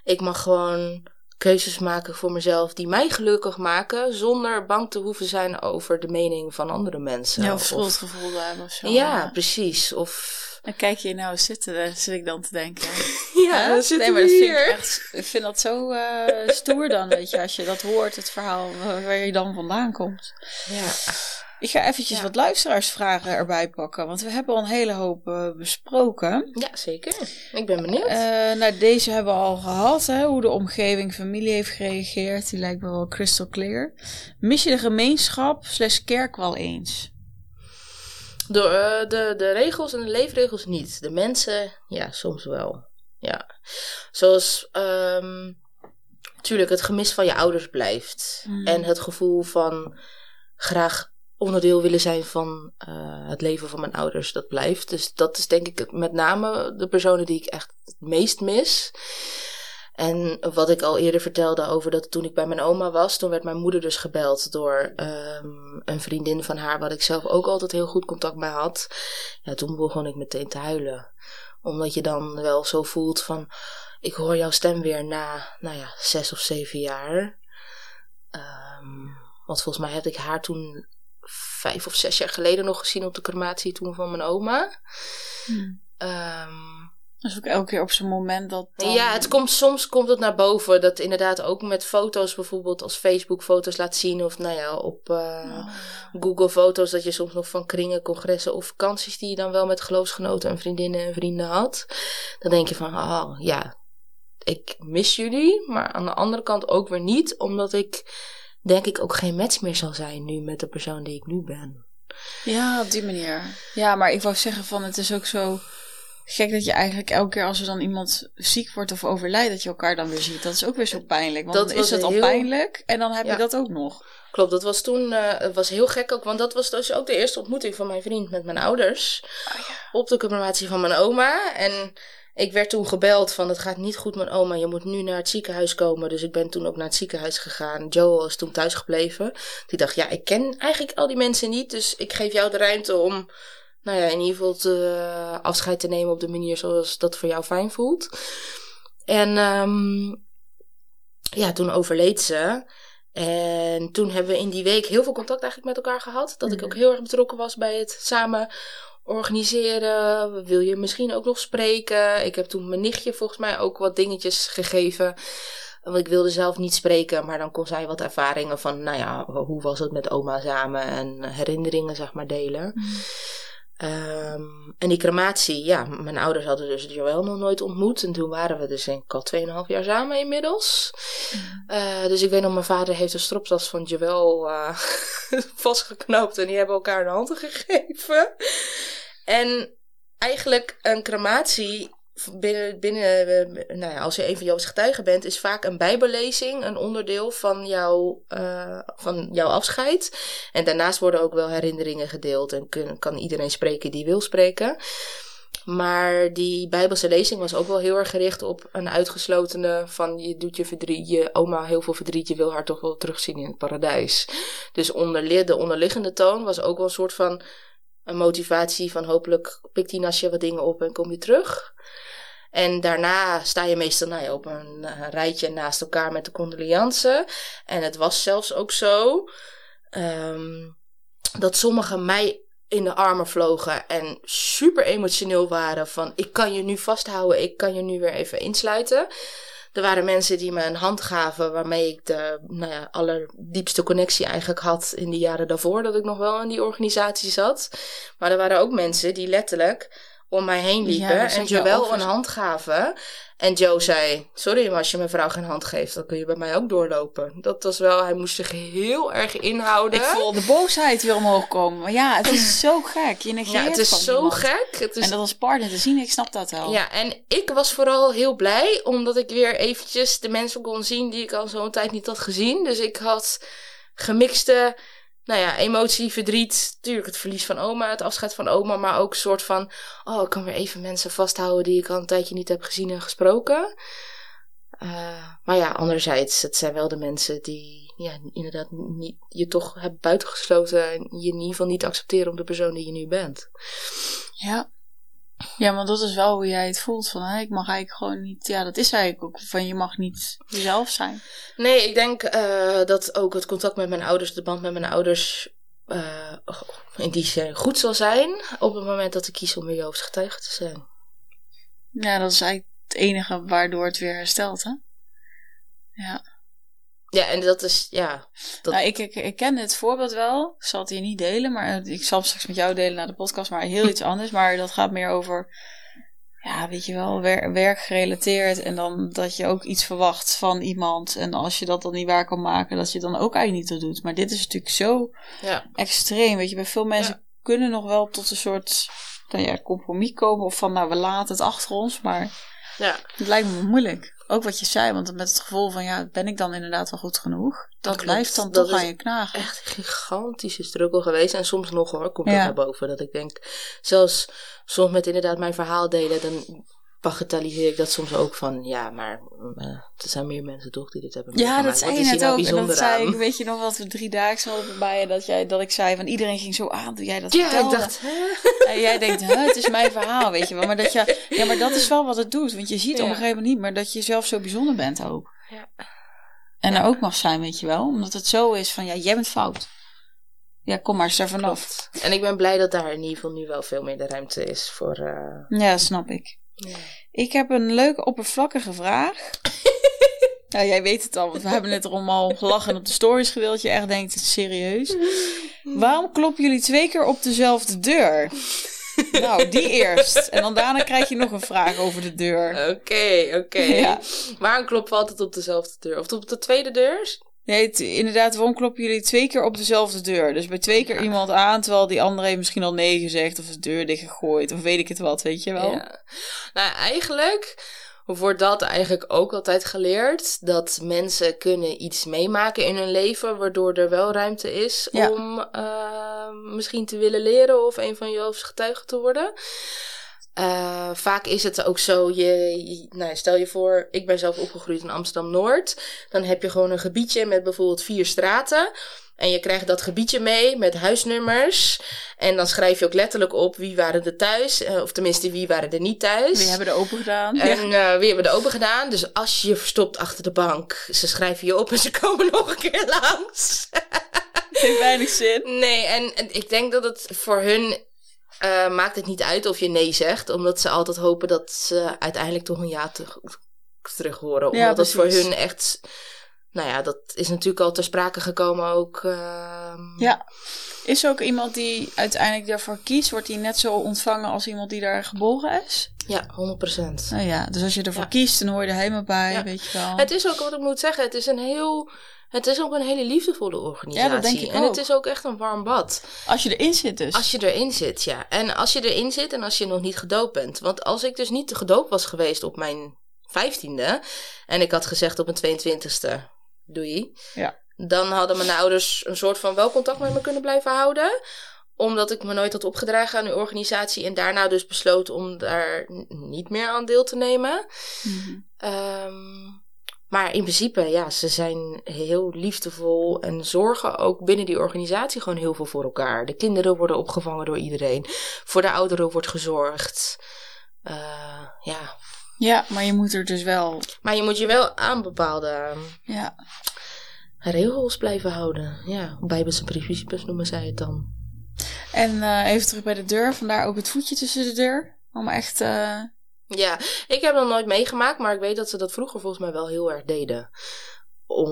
ik mag gewoon keuzes maken voor mezelf die mij gelukkig maken, zonder bang te hoeven zijn over de mening van andere mensen. Ja, of schuldgevoel hebben of zo. Ja, precies. Of dan kijk je nou zitten, zit ik dan te denken. [laughs] ja, dan zit nee, maar dat vind ik, echt, ik vind dat zo uh, stoer dan, weet je, als je dat hoort, het verhaal waar je dan vandaan komt. Ja. Ik ga eventjes wat luisteraarsvragen erbij pakken, want we hebben al een hele hoop uh, besproken. Ja, zeker. Ik ben benieuwd. Uh, nou, deze hebben we al gehad, hè, hoe de omgeving, familie heeft gereageerd. Die lijkt me wel crystal clear. Mis je de gemeenschap slash kerk wel eens? De, uh, de, de regels en de leefregels niet. De mensen, ja, soms wel. Ja. Zoals, um, natuurlijk, het gemis van je ouders blijft. Mm. En het gevoel van graag onderdeel willen zijn van uh, het leven van mijn ouders, dat blijft. Dus dat is denk ik met name de personen die ik echt het meest mis. En wat ik al eerder vertelde over dat toen ik bij mijn oma was, toen werd mijn moeder dus gebeld door um, een vriendin van haar, waar ik zelf ook altijd heel goed contact mee had. Ja, toen begon ik meteen te huilen. Omdat je dan wel zo voelt van, ik hoor jouw stem weer na, nou ja, zes of zeven jaar. Um, want volgens mij heb ik haar toen vijf of zes jaar geleden nog gezien op de crematie toen van mijn oma. Hmm. Um, dus ook elke keer op zo'n moment dat. Ja, het komt, soms komt het naar boven. Dat inderdaad ook met foto's bijvoorbeeld als Facebook foto's laat zien. Of nou ja, op uh, Google foto's. Dat je soms nog van kringen, congressen of vakanties die je dan wel met geloofsgenoten en vriendinnen en vrienden had. Dan denk je van, oh ja, ik mis jullie. Maar aan de andere kant ook weer niet. Omdat ik denk ik ook geen match meer zal zijn nu met de persoon die ik nu ben. Ja, op die manier. Ja, maar ik wou zeggen van het is ook zo gek dat je eigenlijk elke keer als er dan iemand ziek wordt of overlijdt, dat je elkaar dan weer ziet. Dat is ook weer zo pijnlijk. Want dat dan is het al pijnlijk en dan heb je dat ook nog. Klopt, dat was toen uh, was heel gek ook, want dat was dus ook de eerste ontmoeting van mijn vriend met mijn ouders. Oh, ja. Op de crematie van mijn oma. En ik werd toen gebeld van het gaat niet goed met oma, je moet nu naar het ziekenhuis komen. Dus ik ben toen ook naar het ziekenhuis gegaan. Joe was toen thuis gebleven. Die dacht, ja, ik ken eigenlijk al die mensen niet, dus ik geef jou de ruimte om nou ja, in ieder geval te, uh, afscheid te nemen op de manier zoals dat voor jou fijn voelt. En um, ja, toen overleed ze. En toen hebben we in die week heel veel contact eigenlijk met elkaar gehad. Dat ik mhm. ook heel erg betrokken was bij het samen organiseren. Wil je misschien ook nog spreken? Ik heb toen mijn nichtje volgens mij ook wat dingetjes gegeven. Want ik wilde zelf niet spreken, maar dan kon zij wat ervaringen van, nou ja, hoe was het met oma samen en herinneringen, zeg maar, delen. Mhm. Um, en die crematie, ja, mijn ouders hadden dus Joël nog nooit ontmoet. En toen waren we dus denk ik al 2,5 jaar samen inmiddels. Uh, dus ik weet nog, mijn vader heeft de stropdas van Joël uh, [laughs] vastgeknoopt. En die hebben elkaar de handen gegeven. En eigenlijk een crematie binnen, binnen eh, nou ja, als je een van Jood's getuigen bent, is vaak een bijbellezing een onderdeel van, jouw uh, van jouw afscheid. En daarnaast worden ook wel herinneringen gedeeld en kun, kan iedereen spreken die wil spreken. Maar die Bijbelse lezing was ook wel heel erg gericht op een uitgeslotene van je doet je verdriet, je oma heel veel verdriet, je wil haar toch wel terugzien in het paradijs. Dus onder, de onderliggende toon was ook wel een soort van een motivatie van hopelijk pikt die Nasje wat dingen op en kom je terug. En daarna sta je meestal nou ja, op een, rijtje naast elkaar met de condoleance. En het was zelfs ook zo um, dat sommigen mij in de armen vlogen en super emotioneel waren van ik kan je nu vasthouden, ik kan je nu weer even insluiten. Er waren mensen die me een hand gaven waarmee ik de nou ja, allerdiepste connectie eigenlijk had in de jaren daarvoor dat ik nog wel in die organisatie zat. Maar er waren ook mensen die letterlijk om mij heen liepen en Joël een hand gaven. En Joe zei: Sorry, maar als je mijn vrouw geen hand geeft, dan kun je bij mij ook doorlopen. Dat was wel, hij moest zich heel erg inhouden. Ik voel de boosheid weer omhoog komen. Maar ja, het is [laughs] zo gek. Je negeert ja, het is zo gek. Het is... En dat als partner te zien, ik snap dat wel. Ja, en ik was vooral heel blij, omdat ik weer eventjes de mensen kon zien die ik al zo'n tijd niet had gezien. Dus ik had gemixte nou ja, emotie, verdriet. Tuurlijk het verlies van oma, het afscheid van oma. Maar ook een soort van, oh, ik kan weer even mensen vasthouden die ik al een tijdje niet heb gezien en gesproken. Uh, maar ja, anderzijds, het zijn wel de mensen die ja, inderdaad niet, je toch hebben buitengesloten. En je in ieder geval niet accepteren om de persoon die je nu bent. Ja. Ja, maar dat is wel hoe jij het voelt. Van, hè, ik mag eigenlijk gewoon niet... Ja, dat is eigenlijk ook van je mag niet jezelf zijn. Nee, ik denk uh, dat ook het contact met mijn ouders, de band met mijn ouders... Uh, in die zin goed zal zijn op het moment dat ik kies om weer getuige te zijn. Ja, dat is eigenlijk het enige waardoor het weer herstelt, hè? Ja. Ja, en dat is, ja. Dat... Nou, ik, ik, ik ken het voorbeeld wel. Ik zal het hier niet delen, maar ik zal het straks met jou delen na de podcast, maar heel [laughs] iets anders. Maar dat gaat meer over, ja, weet je wel, wer werkgerelateerd. En dan dat je ook iets verwacht van iemand. En als je dat dan niet waar kan maken, dat je dan ook eigenlijk niet dat doet. Maar dit is natuurlijk zo ja. extreem. Weet je, bij veel mensen kunnen nog wel tot een soort nou ja, compromis komen. Of van, nou, we laten het achter ons. Maar ja. het lijkt me moeilijk ook wat je zei, want met het gevoel van ja, ben ik dan inderdaad wel goed genoeg? Dat, blijft dan toch aan je knagen. Echt een gigantische struggle geweest. En soms nog hoor, komt er naar boven. Dat ik denk, zelfs soms met inderdaad mijn verhaal delen, dan bagatelliseer ik dat soms ook van, ja, maar uh, er zijn meer mensen toch die dit hebben Ja, dat zei je net nou ook. En dat zei ik, weet je nog wat we drie dagen hadden bij je, dat, jij, dat ik zei van iedereen ging zo aan toen jij dat ja, vertelde. ik dacht, hè? En jij denkt, hè, het is mijn verhaal, weet je wel. Maar dat, je, ja, maar dat is wel wat het doet, want je ziet op een gegeven moment niet meer dat je zelf zo bijzonder bent ook. Ja. En er ook mag zijn, weet je wel. Omdat het zo is van, ja, jij bent fout. Ja, kom maar eens er vanaf. En ik ben blij dat daar in ieder geval nu wel veel meer de ruimte is voor... Uh... Ja, snap ik. Ik heb een leuke oppervlakkige vraag. [laughs] nou, jij weet het al, want we hebben het er allemaal gelachen op de stories gedeeld. Je echt denkt, het is serieus. Waarom kloppen jullie twee keer op dezelfde deur? [laughs] nou, die eerst. En dan daarna krijg je nog een vraag over de deur. Oké, oké. Waarom kloppen we altijd op dezelfde deur? Of op de tweede deur? Nee, inderdaad, waarom kloppen jullie twee keer op dezelfde deur? Dus bij twee keer iemand aan, terwijl die andere misschien al nee gezegd of de deur dichtgegooid of weet ik het wat, weet je wel? Ja. Nou, eigenlijk wordt dat eigenlijk ook altijd geleerd. Dat mensen kunnen iets meemaken in hun leven, waardoor er wel ruimte is om uh, misschien te willen leren of een van Jehovah's getuigen te worden. Uh, vaak is het ook zo, je, nou, stel je voor, ik ben zelf opgegroeid in Amsterdam-Noord. Dan heb je gewoon een gebiedje met bijvoorbeeld vier straten. En je krijgt dat gebiedje mee met huisnummers. En dan schrijf je ook letterlijk op wie waren er thuis. Uh, of tenminste, wie waren er niet thuis. Wie hebben er open gedaan. En uh, wie hebben er open gedaan. Dus als je je verstopt achter de bank, ze schrijven je op en ze [laughs] komen nog een keer langs. Heeft weinig zin. Nee, en, en ik denk dat het voor hun uh, maakt het niet uit of je nee zegt, omdat ze altijd hopen dat ze uiteindelijk toch een ja terug, horen. Omdat dat voor hun echt. Nou ja, dat is natuurlijk al ter sprake gekomen ook. Uh... Ja. Is er ook iemand die uiteindelijk daarvoor kiest? Wordt die net zo ontvangen als iemand die daar geboren is? Ja, 100%. Nou ja, dus als je ervoor kiest, dan hoor je er helemaal bij, weet je wel. Het is ook wat ik moet zeggen, het is een heel het is ook een hele liefdevolle organisatie. Ja, dat denk ik En het is ook echt een warm bad. Als je erin zit dus. Als je erin zit, ja. En als je erin zit en als je nog niet gedoopt bent. Want als ik dus niet gedoopt was geweest op mijn vijftiende... en ik had gezegd op mijn 22 e doei... Ja. dan hadden mijn ouders een soort van wel contact met me kunnen blijven houden omdat ik me nooit had opgedragen aan uw organisatie en daarna dus besloten om daar niet meer aan deel te nemen. Mm maar in principe, ja, ze zijn heel liefdevol en zorgen ook binnen die organisatie gewoon heel veel voor elkaar. De kinderen worden opgevangen door iedereen. Voor de ouderen wordt gezorgd. Uh, ja. Ja, maar je moet er dus wel. Maar je moet je wel aan bepaalde ja. regels blijven houden. Ja, bijbelse principes noemen zij het dan. En uh, even terug bij de deur, vandaar ook het voetje tussen de deur. Om echt. Uh Ja, ik heb dat nooit meegemaakt, maar ik weet dat ze dat vroeger volgens mij wel heel erg deden. Om...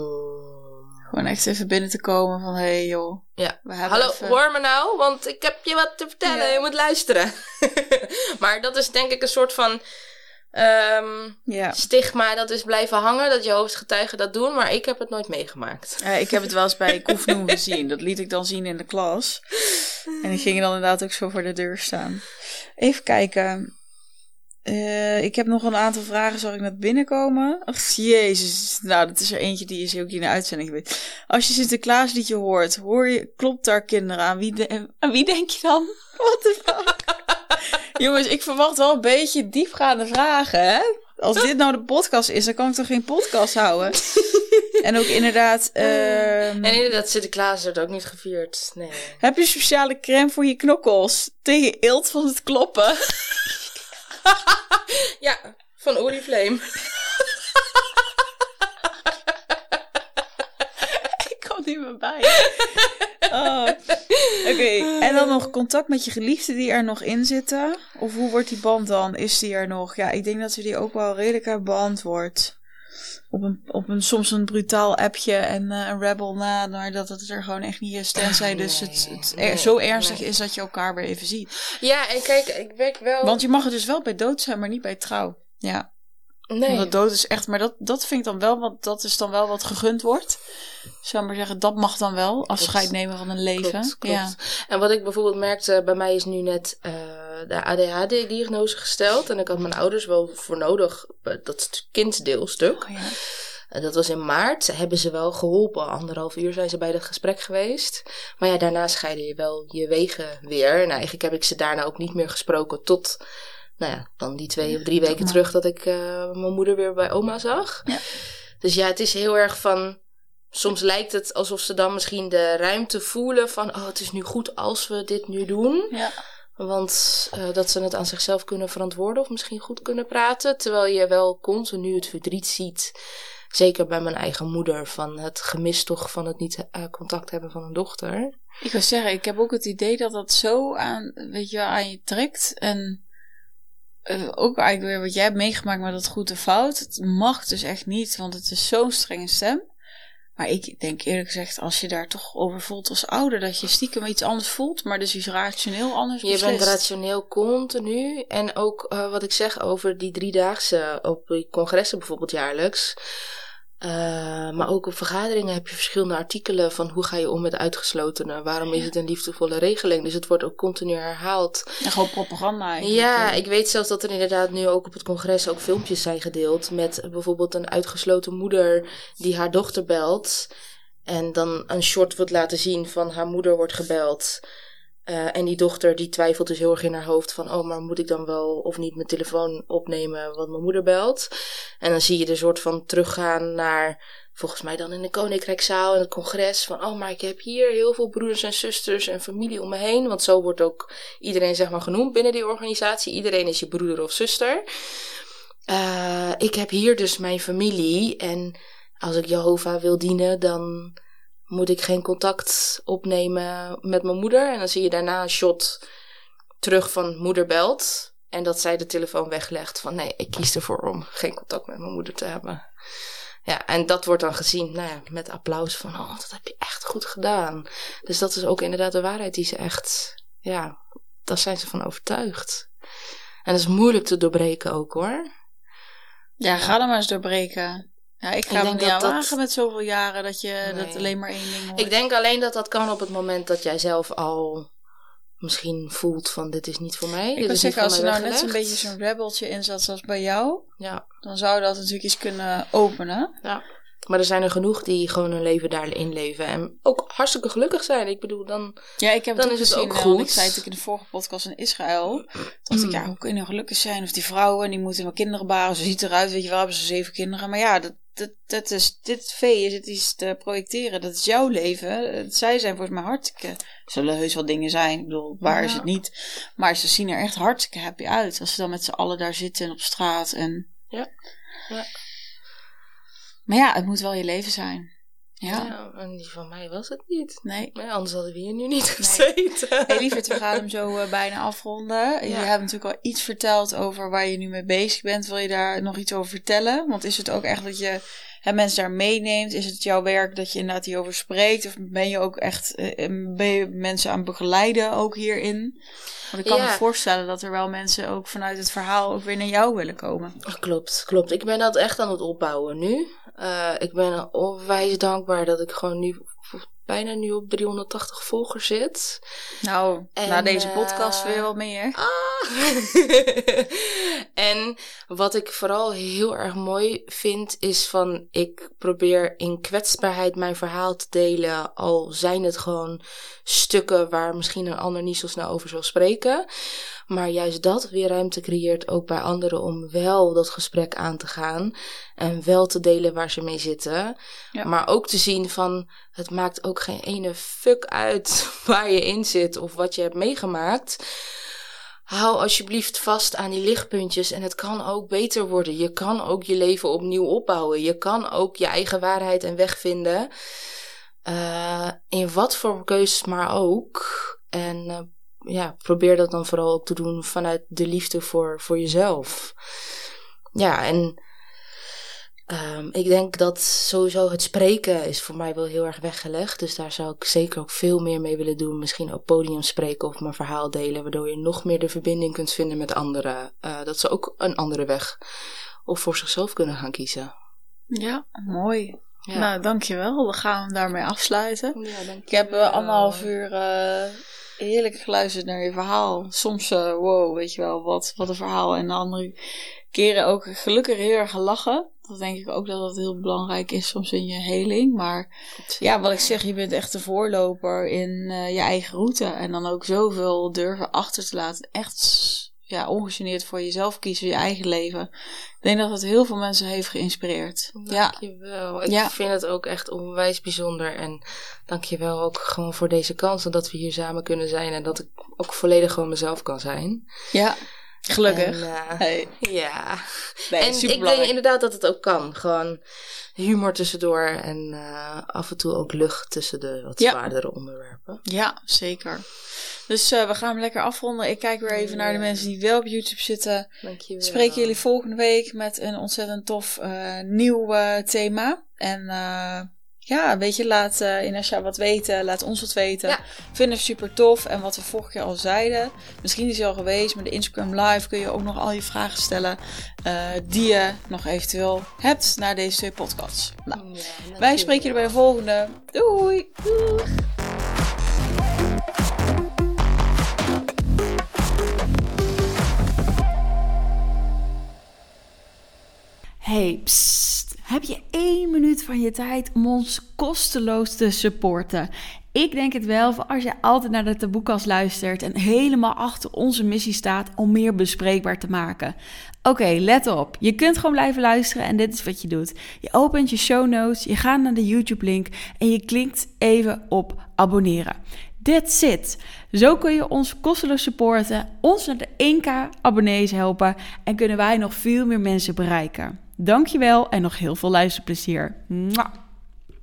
Gewoon echt even binnen te komen van, hé hey, joh. Ja, hallo, even... hoor me nou, want ik heb je wat te vertellen, je moet luisteren. [laughs] maar dat is denk ik een soort van um, ja. stigma dat is blijven hangen, dat je hoofdgetuigen dat doen, maar ik heb het nooit meegemaakt. Ik heb het wel eens bij Koefnoem [laughs] gezien, dat liet ik dan zien in de klas. En die gingen dan inderdaad ook zo voor de deur staan. Even kijken. Uh, ik heb nog een aantal vragen, zal ik naar binnenkomen? Ach, jezus. Nou, dat is er eentje die is ook in de uitzending geweest. Als je Sinterklaasliedje hoort, hoor je, klopt daar kinderen aan? Wie, de, aan wie denk je dan? Wat de fuck? [laughs] Jongens, ik verwacht wel een beetje diepgaande vragen, hè? Als dit nou de podcast is, dan kan ik toch geen podcast houden? [laughs] en ook inderdaad... Uh, en inderdaad, Sinterklaas wordt ook niet gevierd. Nee. Heb je speciale crème voor je knokkels? Tegen eelt van het kloppen? [laughs] ja, van Oriflame. ik kom niet meer bij. Oh. Oké, en dan nog contact met je geliefde die er nog in zitten? Of hoe wordt die band dan? Is die er nog? Ja, ik denk dat ze die ook wel redelijk hebben beantwoord. Op een, op een soms een brutaal appje en uh, een rebel na, maar dat het er gewoon echt niet is. Tenzij dus het, het zo ernstig is dat je elkaar weer even ziet. Ja, en kijk, ik weet wel. Want je mag er dus wel bij dood zijn, maar niet bij trouw. Ja. Nee. Want dood is echt, maar dat, dat vind ik dan wel, want dat is dan wel wat gegund wordt. Zou maar zeggen, dat mag dan wel, afscheid nemen van een leven. Klopt, klopt. Ja. En wat ik bijvoorbeeld merkte, bij mij is nu net uh, de ADHD-diagnose gesteld. En ik had mijn ouders wel voor nodig, eh, dat kindsdeelstuk. Oh, ja. En dat was in maart. Hebben ze wel geholpen. Anderhalf uur zijn ze bij dat gesprek geweest. Maar ja, daarna scheiden je wel je wegen weer. En eigenlijk heb ik ze daarna ook niet meer gesproken tot nou ja, dan die twee of drie weken terug dat ik uh, mijn moeder weer bij oma zag. Ja. Dus ja, het is heel erg van. Soms lijkt het alsof ze dan misschien de ruimte voelen van, oh, het is nu goed als we dit nu doen. Ja. Want uh, dat ze het aan zichzelf kunnen verantwoorden of misschien goed kunnen praten. Terwijl je wel continu het verdriet ziet. Zeker bij mijn eigen moeder. Van het gemis toch van het niet uh, contact hebben van een dochter. Ik wil zeggen, ik heb ook het idee dat dat zo aan, weet je, aan je trekt. En uh, ook eigenlijk weer wat jij hebt meegemaakt met dat goed en fout. Het mag dus echt niet, want het is zo'n strenge stem. Maar ik denk eerlijk gezegd, als je daar toch over voelt als ouder, dat je stiekem iets anders voelt, maar dus iets rationeel anders Je bent rationeel continu. En ook uh, wat ik zeg over die driedaagse op die congressen bijvoorbeeld jaarlijks. Uh, maar ook op vergaderingen heb je verschillende artikelen van hoe ga je om met uitgeslotenen. Waarom is het een liefdevolle regeling? Dus het wordt ook continu herhaald. En gewoon propaganda eigenlijk. Ja, ik weet zelfs dat er inderdaad nu ook op het congres ook filmpjes zijn gedeeld. Met bijvoorbeeld een uitgesloten moeder die haar dochter belt. En dan een short wordt laten zien van haar moeder wordt gebeld. Uh, en die dochter die twijfelt dus heel erg in haar hoofd van, oh, maar moet ik dan wel of niet mijn telefoon opnemen wat mijn moeder belt? En dan zie je de soort van teruggaan naar, volgens mij dan in de Koninkrijkszaal en het congres, van, oh, maar ik heb hier heel veel broeders en zusters en familie om me heen. Want zo wordt ook iedereen, zeg maar, genoemd binnen die organisatie. Iedereen is je broeder of zuster. Uh, ik heb hier dus mijn familie en als ik Jehovah wil dienen, dan moet ik geen contact opnemen met mijn moeder. En dan zie je daarna een shot terug van moeder belt. En dat zij de telefoon weglegt van nee, ik kies ervoor om geen contact met mijn moeder te hebben. Ja, en dat wordt dan gezien nou ja, met applaus van oh, dat heb je echt goed gedaan. Dus dat is ook inderdaad de waarheid die ze echt, ja, daar zijn ze van overtuigd. En dat is moeilijk te doorbreken ook hoor. Ja, ga dan maar eens doorbreken. Ja, ik ga ik niet aan wagen met zoveel jaren dat je dat alleen maar één ding hoort. Ik denk alleen dat dat kan op het moment dat jij zelf al misschien voelt van dit is niet voor mij. Ik wil zeggen, als er nou net zo'n beetje zo'n rebeltje in zat zoals bij jou, ja. dan zou dat natuurlijk iets kunnen openen. Ja. Maar er zijn er genoeg die gewoon hun leven daarin leven. En ook hartstikke gelukkig zijn. Ik bedoel, dan, ja, ik heb dan is het ook eh, goed. Ik zei het in de vorige podcast in Israël. Dacht ik, ja, hoe kun je nou gelukkig zijn? Of die vrouwen, die moeten wel kinderen baren. Ze ziet eruit, weet je wel, hebben ze zeven kinderen. Maar ja, dat, dat, dat is, dit vee is het iets te projecteren. Dat is jouw leven. Zij zijn volgens mij hartstikke. Zullen heus wel dingen zijn. Ik bedoel, waar is het niet? Maar ze zien er echt hartstikke happy uit. Als ze dan met z'n allen daar zitten en op straat. En... Ja. ja. Maar ja, het moet wel je leven zijn. Ja. En die van mij was het niet. Nee. nee anders hadden we hier nu niet gezeten. Hé hey, lieverd, we gaan hem zo uh, bijna afronden. Je hebt natuurlijk al iets verteld over waar je nu mee bezig bent. Wil je daar nog iets over vertellen? Want is het ook echt dat je hè, mensen daar meeneemt? Is het jouw werk dat je inderdaad hierover spreekt? Of ben je ook echt uh, ben je mensen aan het begeleiden ook hierin? Want ik kan me voorstellen dat er wel mensen ook vanuit het verhaal ook weer naar jou willen komen. Klopt, klopt. Ik ben dat echt aan het opbouwen nu. Uh, ik ben onwijs dankbaar dat ik gewoon nu bijna nu op 380 volgers zit. Nou, en, na deze podcast uh, weer wat meer. Ah. [laughs] en wat ik vooral heel erg mooi vind, is van ik probeer in kwetsbaarheid mijn verhaal te delen. Al zijn het gewoon stukken waar misschien een ander niet zo snel over zal spreken. Maar juist dat weer ruimte creëert ook bij anderen om wel dat gesprek aan te gaan. En wel te delen waar ze mee zitten. Maar ook te zien van het maakt ook geen ene fuck uit [laughs] waar je in zit of wat je hebt meegemaakt. Hou alsjeblieft vast aan die lichtpuntjes en het kan ook beter worden. Je kan ook je leven opnieuw opbouwen. Je kan ook je eigen waarheid en weg vinden. Uh, in wat voor keuzes maar ook. En uh, ja, probeer dat dan vooral ook te doen vanuit de liefde voor, voor jezelf. Ja, en um, ik denk dat sowieso het spreken is voor mij wel heel erg weggelegd. Dus daar zou ik zeker ook veel meer mee willen doen. Misschien ook podium spreken of mijn verhaal delen. Waardoor je nog meer de verbinding kunt vinden met anderen. Uh, dat ze ook een andere weg of voor zichzelf kunnen gaan kiezen. Ja, mooi. Ja. Nou, dankjewel. We gaan daarmee afsluiten. Ja, ik heb uh, anderhalf uur uh, heerlijk geluisterd naar je verhaal. Soms, uh, wow, weet je wel, wat, wat een verhaal. En de andere keren ook gelukkig heel erg gelachen. Dat denk ik ook dat dat heel belangrijk is soms in je heling. Maar ja, wat ik zeg, je bent echt de voorloper in uh, je eigen route. En dan ook zoveel durven achter te laten. Echt ja, ongegeneerd voor jezelf kiezen, je eigen leven. Ik denk dat het heel veel mensen heeft geïnspireerd. Dankjewel. Ja. Ik vind het ook echt onwijs bijzonder. En dankjewel ook gewoon voor deze kans. En dat we hier samen kunnen zijn. En dat ik ook volledig gewoon mezelf kan zijn. Ja. Gelukkig. En, uh, hey. Ja. Nee, en ik denk inderdaad dat het ook kan. Gewoon humor tussendoor en uh, af en toe ook lucht tussen de wat ja. zwaardere onderwerpen. Ja, zeker. Dus uh, we gaan hem lekker afronden. Ik kijk weer even naar de mensen die wel op YouTube zitten. Dankjewel. Spreken jullie volgende week met een ontzettend tof nieuw thema. En ja, weet je, laat uh, Inasha wat weten, laat ons wat weten. Ja. Vinden we super tof. En wat we vorige keer al zeiden, misschien is hij al geweest, maar de Instagram Live kun je ook nog al je vragen stellen uh, die je nog eventueel hebt naar deze twee podcasts. Nou, ja, wij spreken je bij de volgende. Doei! Doei. Hey. Heb je één minuut van je tijd om ons kosteloos te supporten? Ik denk het wel, voor als je altijd naar de taboekas luistert en helemaal achter onze missie staat om meer bespreekbaar te maken. Oké, let op. Je kunt gewoon blijven luisteren en dit is wat je doet. Je opent je show notes, je gaat naar de YouTube-link en je klikt even op abonneren. That's it. Zo kun je ons kosteloos supporten, ons naar de 1k abonnees helpen en kunnen wij nog veel meer mensen bereiken. Dankjewel en nog heel veel luisterplezier. Mwah.